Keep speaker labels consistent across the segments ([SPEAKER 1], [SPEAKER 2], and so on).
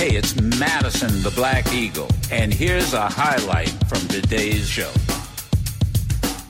[SPEAKER 1] Hey, it's Madison the Black Eagle, and here's a highlight from today's show.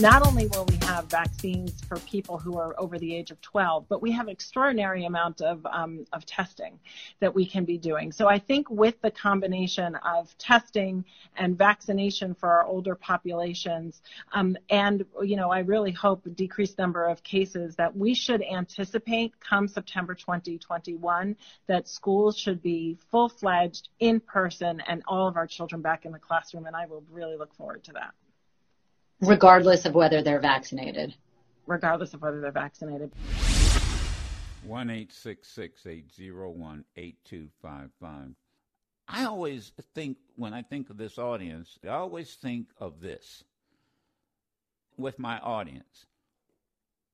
[SPEAKER 2] Not only will we have vaccines for people who are over the age of 12, but we have an extraordinary amount of um, of testing that we can be doing. So I think with the combination of testing and vaccination for our older populations, um, and you know, I really hope a decreased number of cases that we should anticipate come September 2021 that schools should be full fledged in person and all of our children back in the classroom. And I will really look forward to that
[SPEAKER 3] regardless of whether they're vaccinated.
[SPEAKER 2] Regardless of whether they're vaccinated.
[SPEAKER 1] One eight six six eight zero one eight two five five. I always think when I think of this audience, I always think of this with my audience.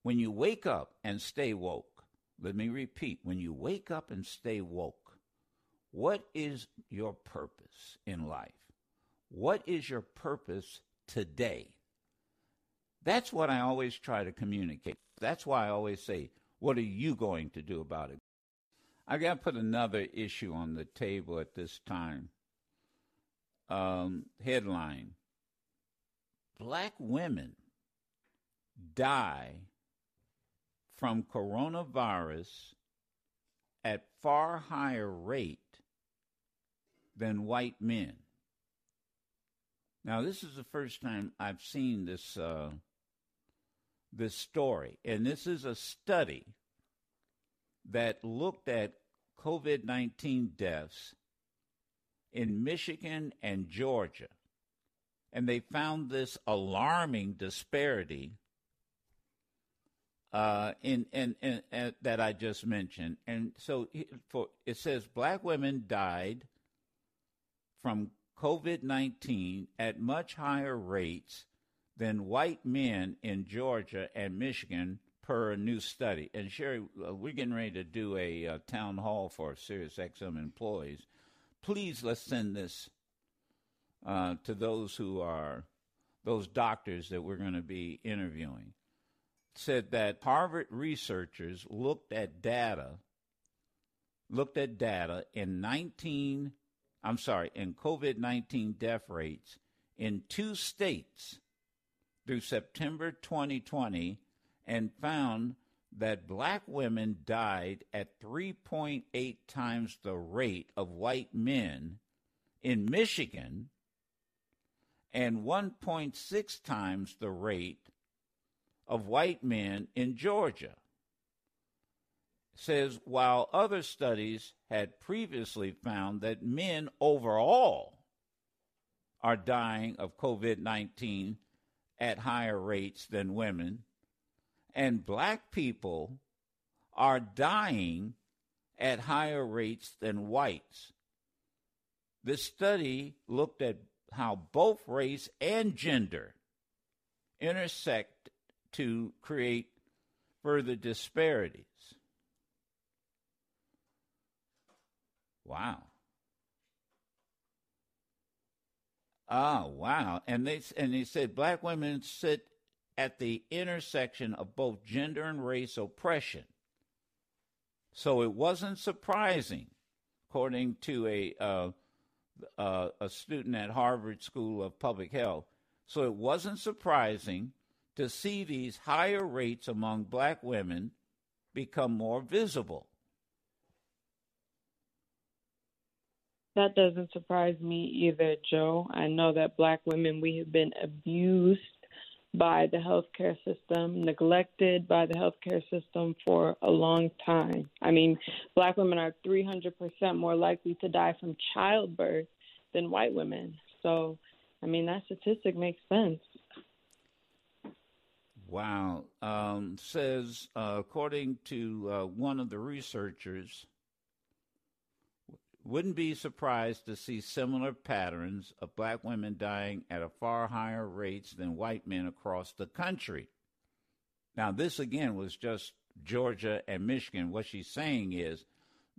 [SPEAKER 1] When you wake up and stay woke, let me repeat, when you wake up and stay woke, what is your purpose in life? What is your purpose today? That's what I always try to communicate. That's why I always say, what are you going to do about it? I got to put another issue on the table at this time. Um, headline Black women die from coronavirus at far higher rate than white men. Now, this is the first time I've seen this uh, this story. And this is a study that looked at COVID 19 deaths in Michigan and Georgia. And they found this alarming disparity uh, in, in, in, in, that I just mentioned. And so for, it says black women died from COVID 19 at much higher rates than white men in Georgia and Michigan per a new study. And Sherry, uh, we're getting ready to do a uh, town hall for Sirius XM employees. Please let's send this uh, to those who are those doctors that we're going to be interviewing. Said that Harvard researchers looked at data, looked at data in 19, I'm sorry, in COVID 19 death rates in two states through September 2020 and found that black women died at 3.8 times the rate of white men in Michigan and 1.6 times the rate of white men in Georgia. Says while other studies had previously found that men overall are dying of COVID 19 at higher rates than women, and black people are dying at higher rates than whites. This study looked at how both race and gender intersect to create further disparities. Wow. Oh, wow. And they and he said black women sit at the intersection of both gender and race oppression. So it wasn't surprising, according to a uh, uh, a student at Harvard School of Public Health. So it wasn't surprising to see these higher rates among black women become more visible.
[SPEAKER 4] That doesn't surprise me either, Joe. I know that black women, we have been abused by the healthcare system, neglected by the healthcare system for a long time. I mean, black women are 300% more likely to die from childbirth than white women. So, I mean, that statistic makes sense.
[SPEAKER 1] Wow. Um, says, uh, according to uh, one of the researchers, wouldn't be surprised to see similar patterns of black women dying at a far higher rates than white men across the country. Now, this again was just Georgia and Michigan. What she's saying is,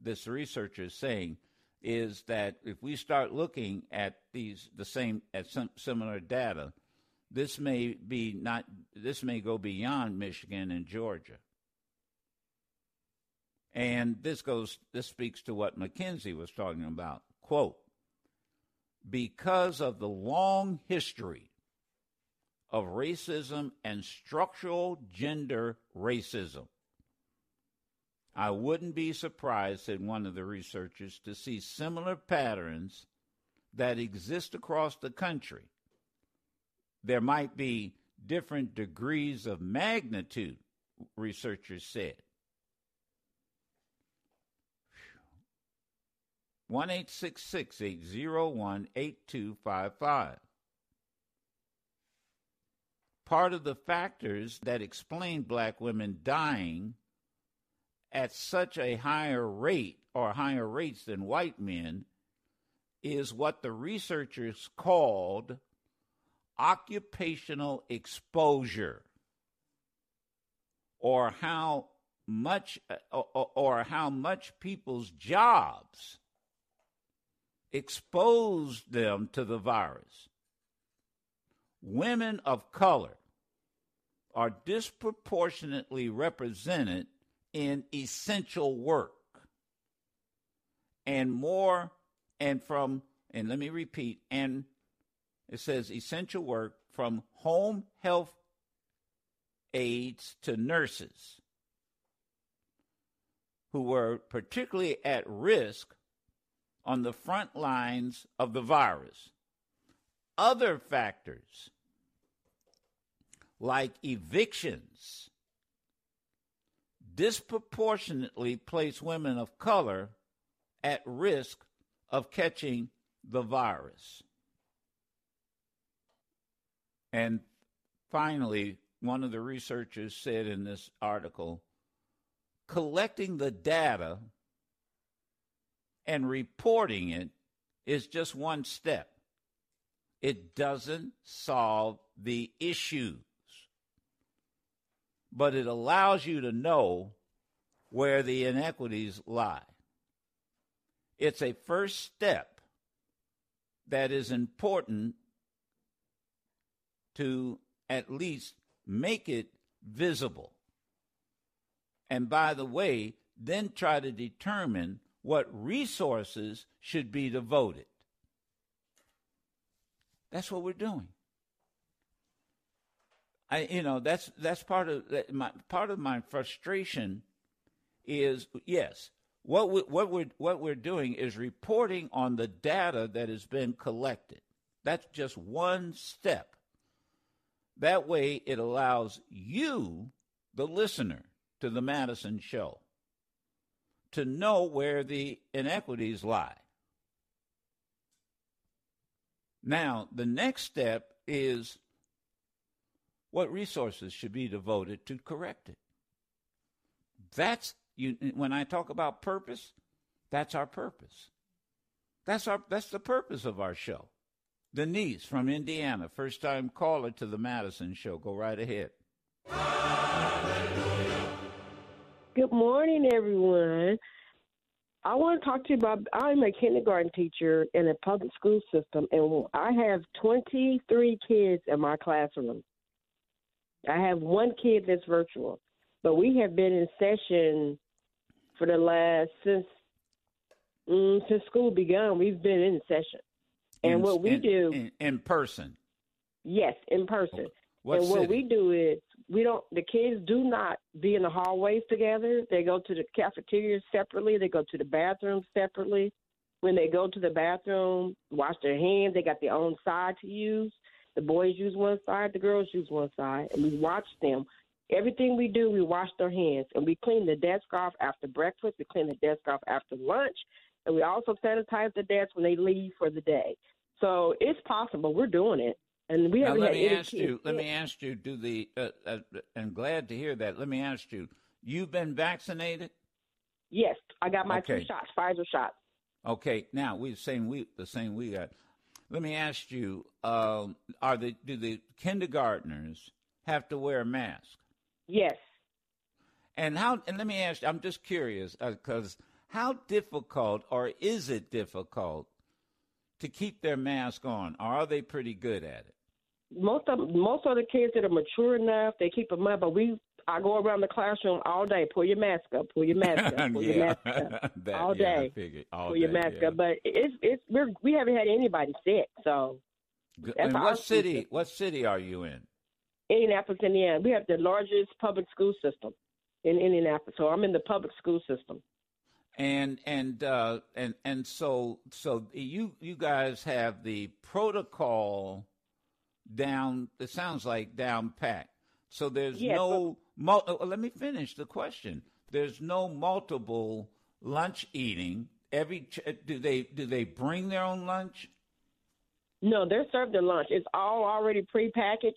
[SPEAKER 1] this researcher is saying, is that if we start looking at these the same at some similar data, this may be not this may go beyond Michigan and Georgia. And this goes this speaks to what McKinsey was talking about. Quote, because of the long history of racism and structural gender racism. I wouldn't be surprised, said one of the researchers, to see similar patterns that exist across the country. There might be different degrees of magnitude, researchers said. One eight six six eight zero one eight two five five. Part of the factors that explain black women dying at such a higher rate or higher rates than white men is what the researchers called occupational exposure or how much or, or how much people's jobs exposed them to the virus. Women of color are disproportionately represented in essential work and more and from and let me repeat and it says essential work from home health aides to nurses who were particularly at risk on the front lines of the virus. Other factors like evictions disproportionately place women of color at risk of catching the virus. And finally, one of the researchers said in this article collecting the data and reporting it is just one step. It doesn't solve the issues, but it allows you to know where the inequities lie. It's a first step that is important to at least make it visible. And by the way, then try to determine what resources should be devoted. That's what we're doing. I, you know, that's that's part of my part of my frustration is yes, what we, what we're what we're doing is reporting on the data that has been collected. That's just one step. That way, it allows you, the listener to the Madison Show, to know where the inequities lie. Now, the next step is what resources should be devoted to correct it. That's you when I talk about purpose, that's our purpose. That's our that's the purpose of our show. Denise from Indiana, first time caller to the Madison show. Go right ahead.
[SPEAKER 5] Good morning, everyone. I want to talk to you about. I'm a kindergarten teacher in a public school system, and I have 23 kids in my classroom. I have one kid that's virtual, but we have been in session for the last since mm, since school began. We've been in session, and
[SPEAKER 1] in,
[SPEAKER 5] what we
[SPEAKER 1] in,
[SPEAKER 5] do
[SPEAKER 1] in, in person.
[SPEAKER 5] Yes, in person.
[SPEAKER 1] What
[SPEAKER 5] and what we do is we don't. The kids do not be in the hallways together. They go to the cafeteria separately. They go to the bathroom separately. When they go to the bathroom, wash their hands. They got their own side to use. The boys use one side. The girls use one side. And we watch them. Everything we do, we wash their hands, and we clean the desk off after breakfast. We clean the desk off after lunch, and we also sanitize the desk when they leave for the day. So it's possible. We're doing it. And we
[SPEAKER 1] Now let me ask you. Let me ask you. Do the? Uh, uh, I'm glad to hear that. Let me ask you. You've been vaccinated.
[SPEAKER 5] Yes, I got my
[SPEAKER 1] Okay.
[SPEAKER 5] two shots, Pfizer shots.
[SPEAKER 1] Okay. Now we the same we the same we got. Let me ask you. Um, are the do the kindergartners have to wear a mask?
[SPEAKER 5] Yes.
[SPEAKER 1] And how? And let me ask. I'm just curious because how difficult or is it difficult to keep their mask on? Or are they pretty good at it?
[SPEAKER 5] Most of most of the kids that are mature enough, they keep them up. But we I go around the classroom all day. Pull your mask up. Pull your mask up. Pull
[SPEAKER 1] yeah.
[SPEAKER 5] your mask up.
[SPEAKER 1] that,
[SPEAKER 5] all
[SPEAKER 1] yeah,
[SPEAKER 5] day.
[SPEAKER 1] figured. All
[SPEAKER 5] pull your mask
[SPEAKER 1] yeah.
[SPEAKER 5] up. But it's it's we're we haven't had anybody sick. So
[SPEAKER 1] And what city?
[SPEAKER 5] system.
[SPEAKER 1] What city are you in?
[SPEAKER 5] Indianapolis, Indiana, we have the largest public school system in Indianapolis. So I'm in the public school system.
[SPEAKER 1] and and uh, and and so so you you guys have the protocol down. It sounds like down pat. So there's
[SPEAKER 5] Yes,
[SPEAKER 1] no. Mul- uh, let me finish the question. There's no multiple lunch eating. Every ch- do they do they bring their own lunch?
[SPEAKER 5] No, they're served their lunch. It's all already prepackaged.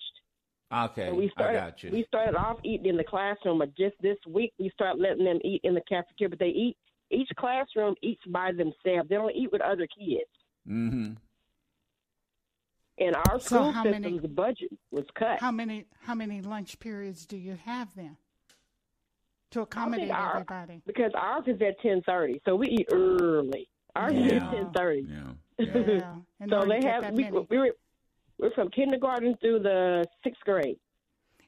[SPEAKER 1] Okay,
[SPEAKER 5] we started,
[SPEAKER 1] I got you.
[SPEAKER 5] We started off eating in the classroom, but just this week we start letting them eat in the cafeteria. But they eat each classroom eats by themselves. They don't eat with other kids.
[SPEAKER 1] mm-hmm.
[SPEAKER 5] And our
[SPEAKER 6] So
[SPEAKER 5] school
[SPEAKER 6] how
[SPEAKER 5] system's
[SPEAKER 6] many-
[SPEAKER 5] budget was cut.
[SPEAKER 6] How many how many lunch periods do you have then to accommodate
[SPEAKER 5] our-
[SPEAKER 6] everybody?
[SPEAKER 5] because ours is at ten thirty, so we eat early. Ours is
[SPEAKER 1] Yeah.
[SPEAKER 5] at ten thirty.
[SPEAKER 1] Yeah.
[SPEAKER 6] Yeah, in
[SPEAKER 5] so they have we we're we're from kindergarten through the sixth grade.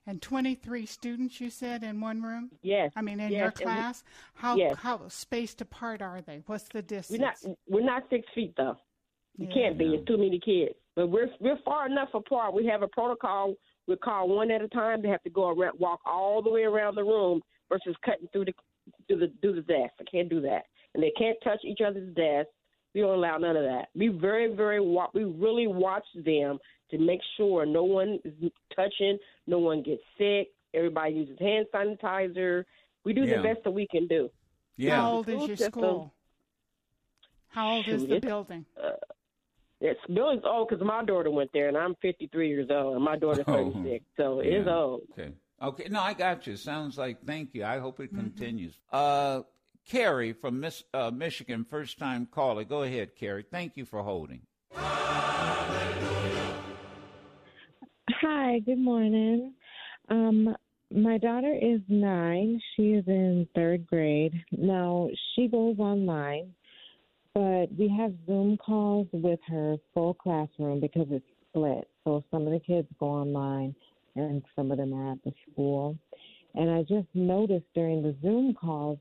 [SPEAKER 6] And 23 students, you said, in one room?
[SPEAKER 5] Yes,
[SPEAKER 6] I mean, in
[SPEAKER 5] yes,
[SPEAKER 6] your
[SPEAKER 5] and we-
[SPEAKER 6] class? How
[SPEAKER 5] yes.
[SPEAKER 6] how spaced apart are they? What's the distance?
[SPEAKER 5] we're not we're not six feet though. You
[SPEAKER 6] Yeah.
[SPEAKER 5] can't be.
[SPEAKER 1] Yeah.
[SPEAKER 5] It's too many kids. But we're we're far enough apart. We have a protocol. We call one at a time. They have to go around, walk all the way around the room versus cutting through the through the through the desk. I can't do that, and they can't touch each other's desk. We don't allow none of that. We very very wa- we really watch them to make sure no one is touching, no one gets sick. Everybody uses hand sanitizer. We do
[SPEAKER 1] Yeah.
[SPEAKER 5] the best that we can do.
[SPEAKER 1] Yeah.
[SPEAKER 6] How old is your
[SPEAKER 5] system-
[SPEAKER 6] school? How old is the
[SPEAKER 5] it's-
[SPEAKER 6] building?
[SPEAKER 5] Uh, It's Billy's old because my daughter went there, and I'm 53 years old, and my daughter's
[SPEAKER 1] Oh.
[SPEAKER 5] 36, so it is old.
[SPEAKER 1] Okay. Okay. No, I got you. Sounds like thank you. I hope it
[SPEAKER 6] Mm-hmm.
[SPEAKER 1] continues. Uh, Carrie from Miss, uh, Michigan, first time caller. Go ahead, Carrie. Thank you for holding.
[SPEAKER 7] Hi, good morning. Um, my daughter is nine. She is in third grade. Now, she goes online, but we have Zoom calls with her full classroom because it's split. So some of the kids go online and some of them are at the school. And I just noticed during the Zoom calls,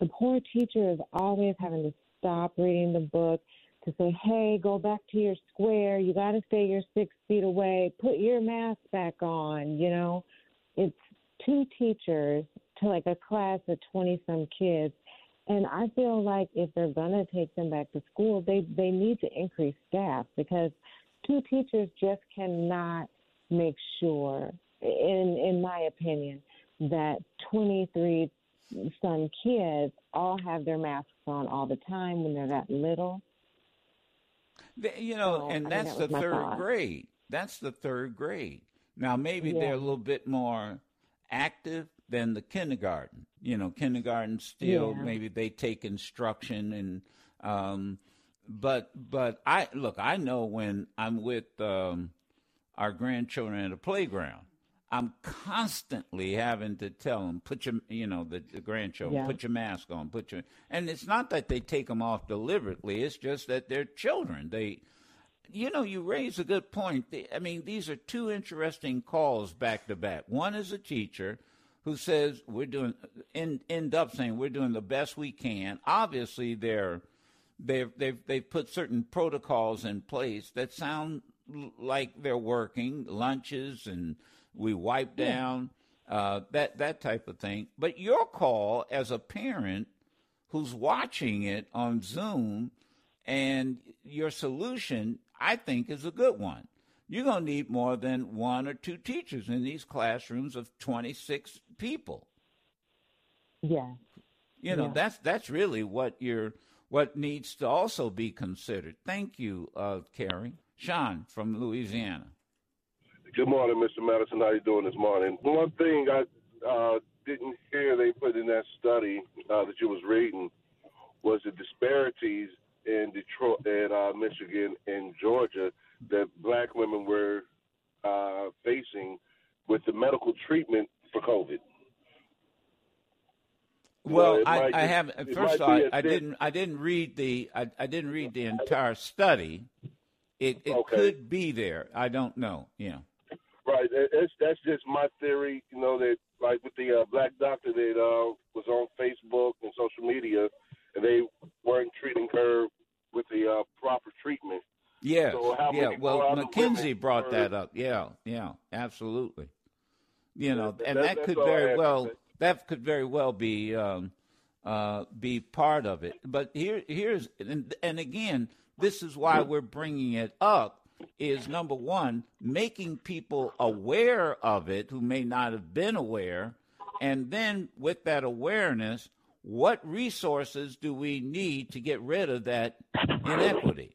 [SPEAKER 7] the poor teacher is always having to stop reading the book to say, hey, go back to your square. You got to stay your six feet away. Put your mask back on. You know, it's two teachers to like a class of 20 some kids. And I feel like if they're going to take them back to school, they, they need to increase staff because two teachers just cannot make sure, in, in my opinion, that 23 some kids all have their masks on all the time when they're that little.
[SPEAKER 1] The- You know,
[SPEAKER 7] So,
[SPEAKER 1] and
[SPEAKER 7] I
[SPEAKER 1] that's
[SPEAKER 7] that
[SPEAKER 1] the third
[SPEAKER 7] thought.
[SPEAKER 1] grade. That's the third grade. Now, maybe
[SPEAKER 7] Yeah.
[SPEAKER 1] they're a little bit more active than the kindergarten. You know, kindergarten still
[SPEAKER 7] Yeah.
[SPEAKER 1] maybe they take instruction and, um, but but I look. I know when I'm with um, our grandchildren at a playground. I'm constantly having to tell them, put your, you know, the, the grandchildren,
[SPEAKER 7] Yeah.
[SPEAKER 1] put your mask on, put your, and it's not that they take them off deliberately. It's just that they're children. They, you know, you raise a good point. I mean, these are two interesting calls back to back. One is a teacher who says we're doing, end, end up saying we're doing the best we can. Obviously, they're, they've, they've, they've put certain protocols in place that sound like they're working, lunches and we wipe down, uh, that, that type of thing. But your call as a parent who's watching it on Zoom and your solution, I think, is a good one. You're going to need more than one or two teachers in these classrooms of 26 people.
[SPEAKER 7] Yeah.
[SPEAKER 1] You know,
[SPEAKER 7] Yeah.
[SPEAKER 1] that's that's really what you're what needs to also be considered. Thank you, uh, Carrie. Sean from Louisiana.
[SPEAKER 8] Good morning, Mr. Madison. How you doing this morning? One thing I uh, didn't hear they put in that study uh, that you was reading was the disparities in Detroit, in uh, Michigan, and Georgia that black women were uh, facing with the medical treatment for COVID.
[SPEAKER 1] Well, I, I haven't. First of all, I didn't. I didn't read the. I, I didn't read the entire study. It it
[SPEAKER 8] Okay.
[SPEAKER 1] could be there. I don't know. Yeah.
[SPEAKER 8] Right. That's that's just my theory. You know that like with the uh, black doctor that uh, was on Facebook and social media, and they weren't treating her with the uh, proper treatment.
[SPEAKER 1] Yes.
[SPEAKER 8] So
[SPEAKER 1] yeah. Well, McKinsey brought that up. Yeah. Yeah. Absolutely. You know, and
[SPEAKER 8] that-
[SPEAKER 1] that could very well that could very well be um, uh, be part of it. But here here's and, and again, this is why we're bringing it up. Is number one making people aware of it who may not have been aware, and then with that awareness, what resources do we need to get rid of that inequity?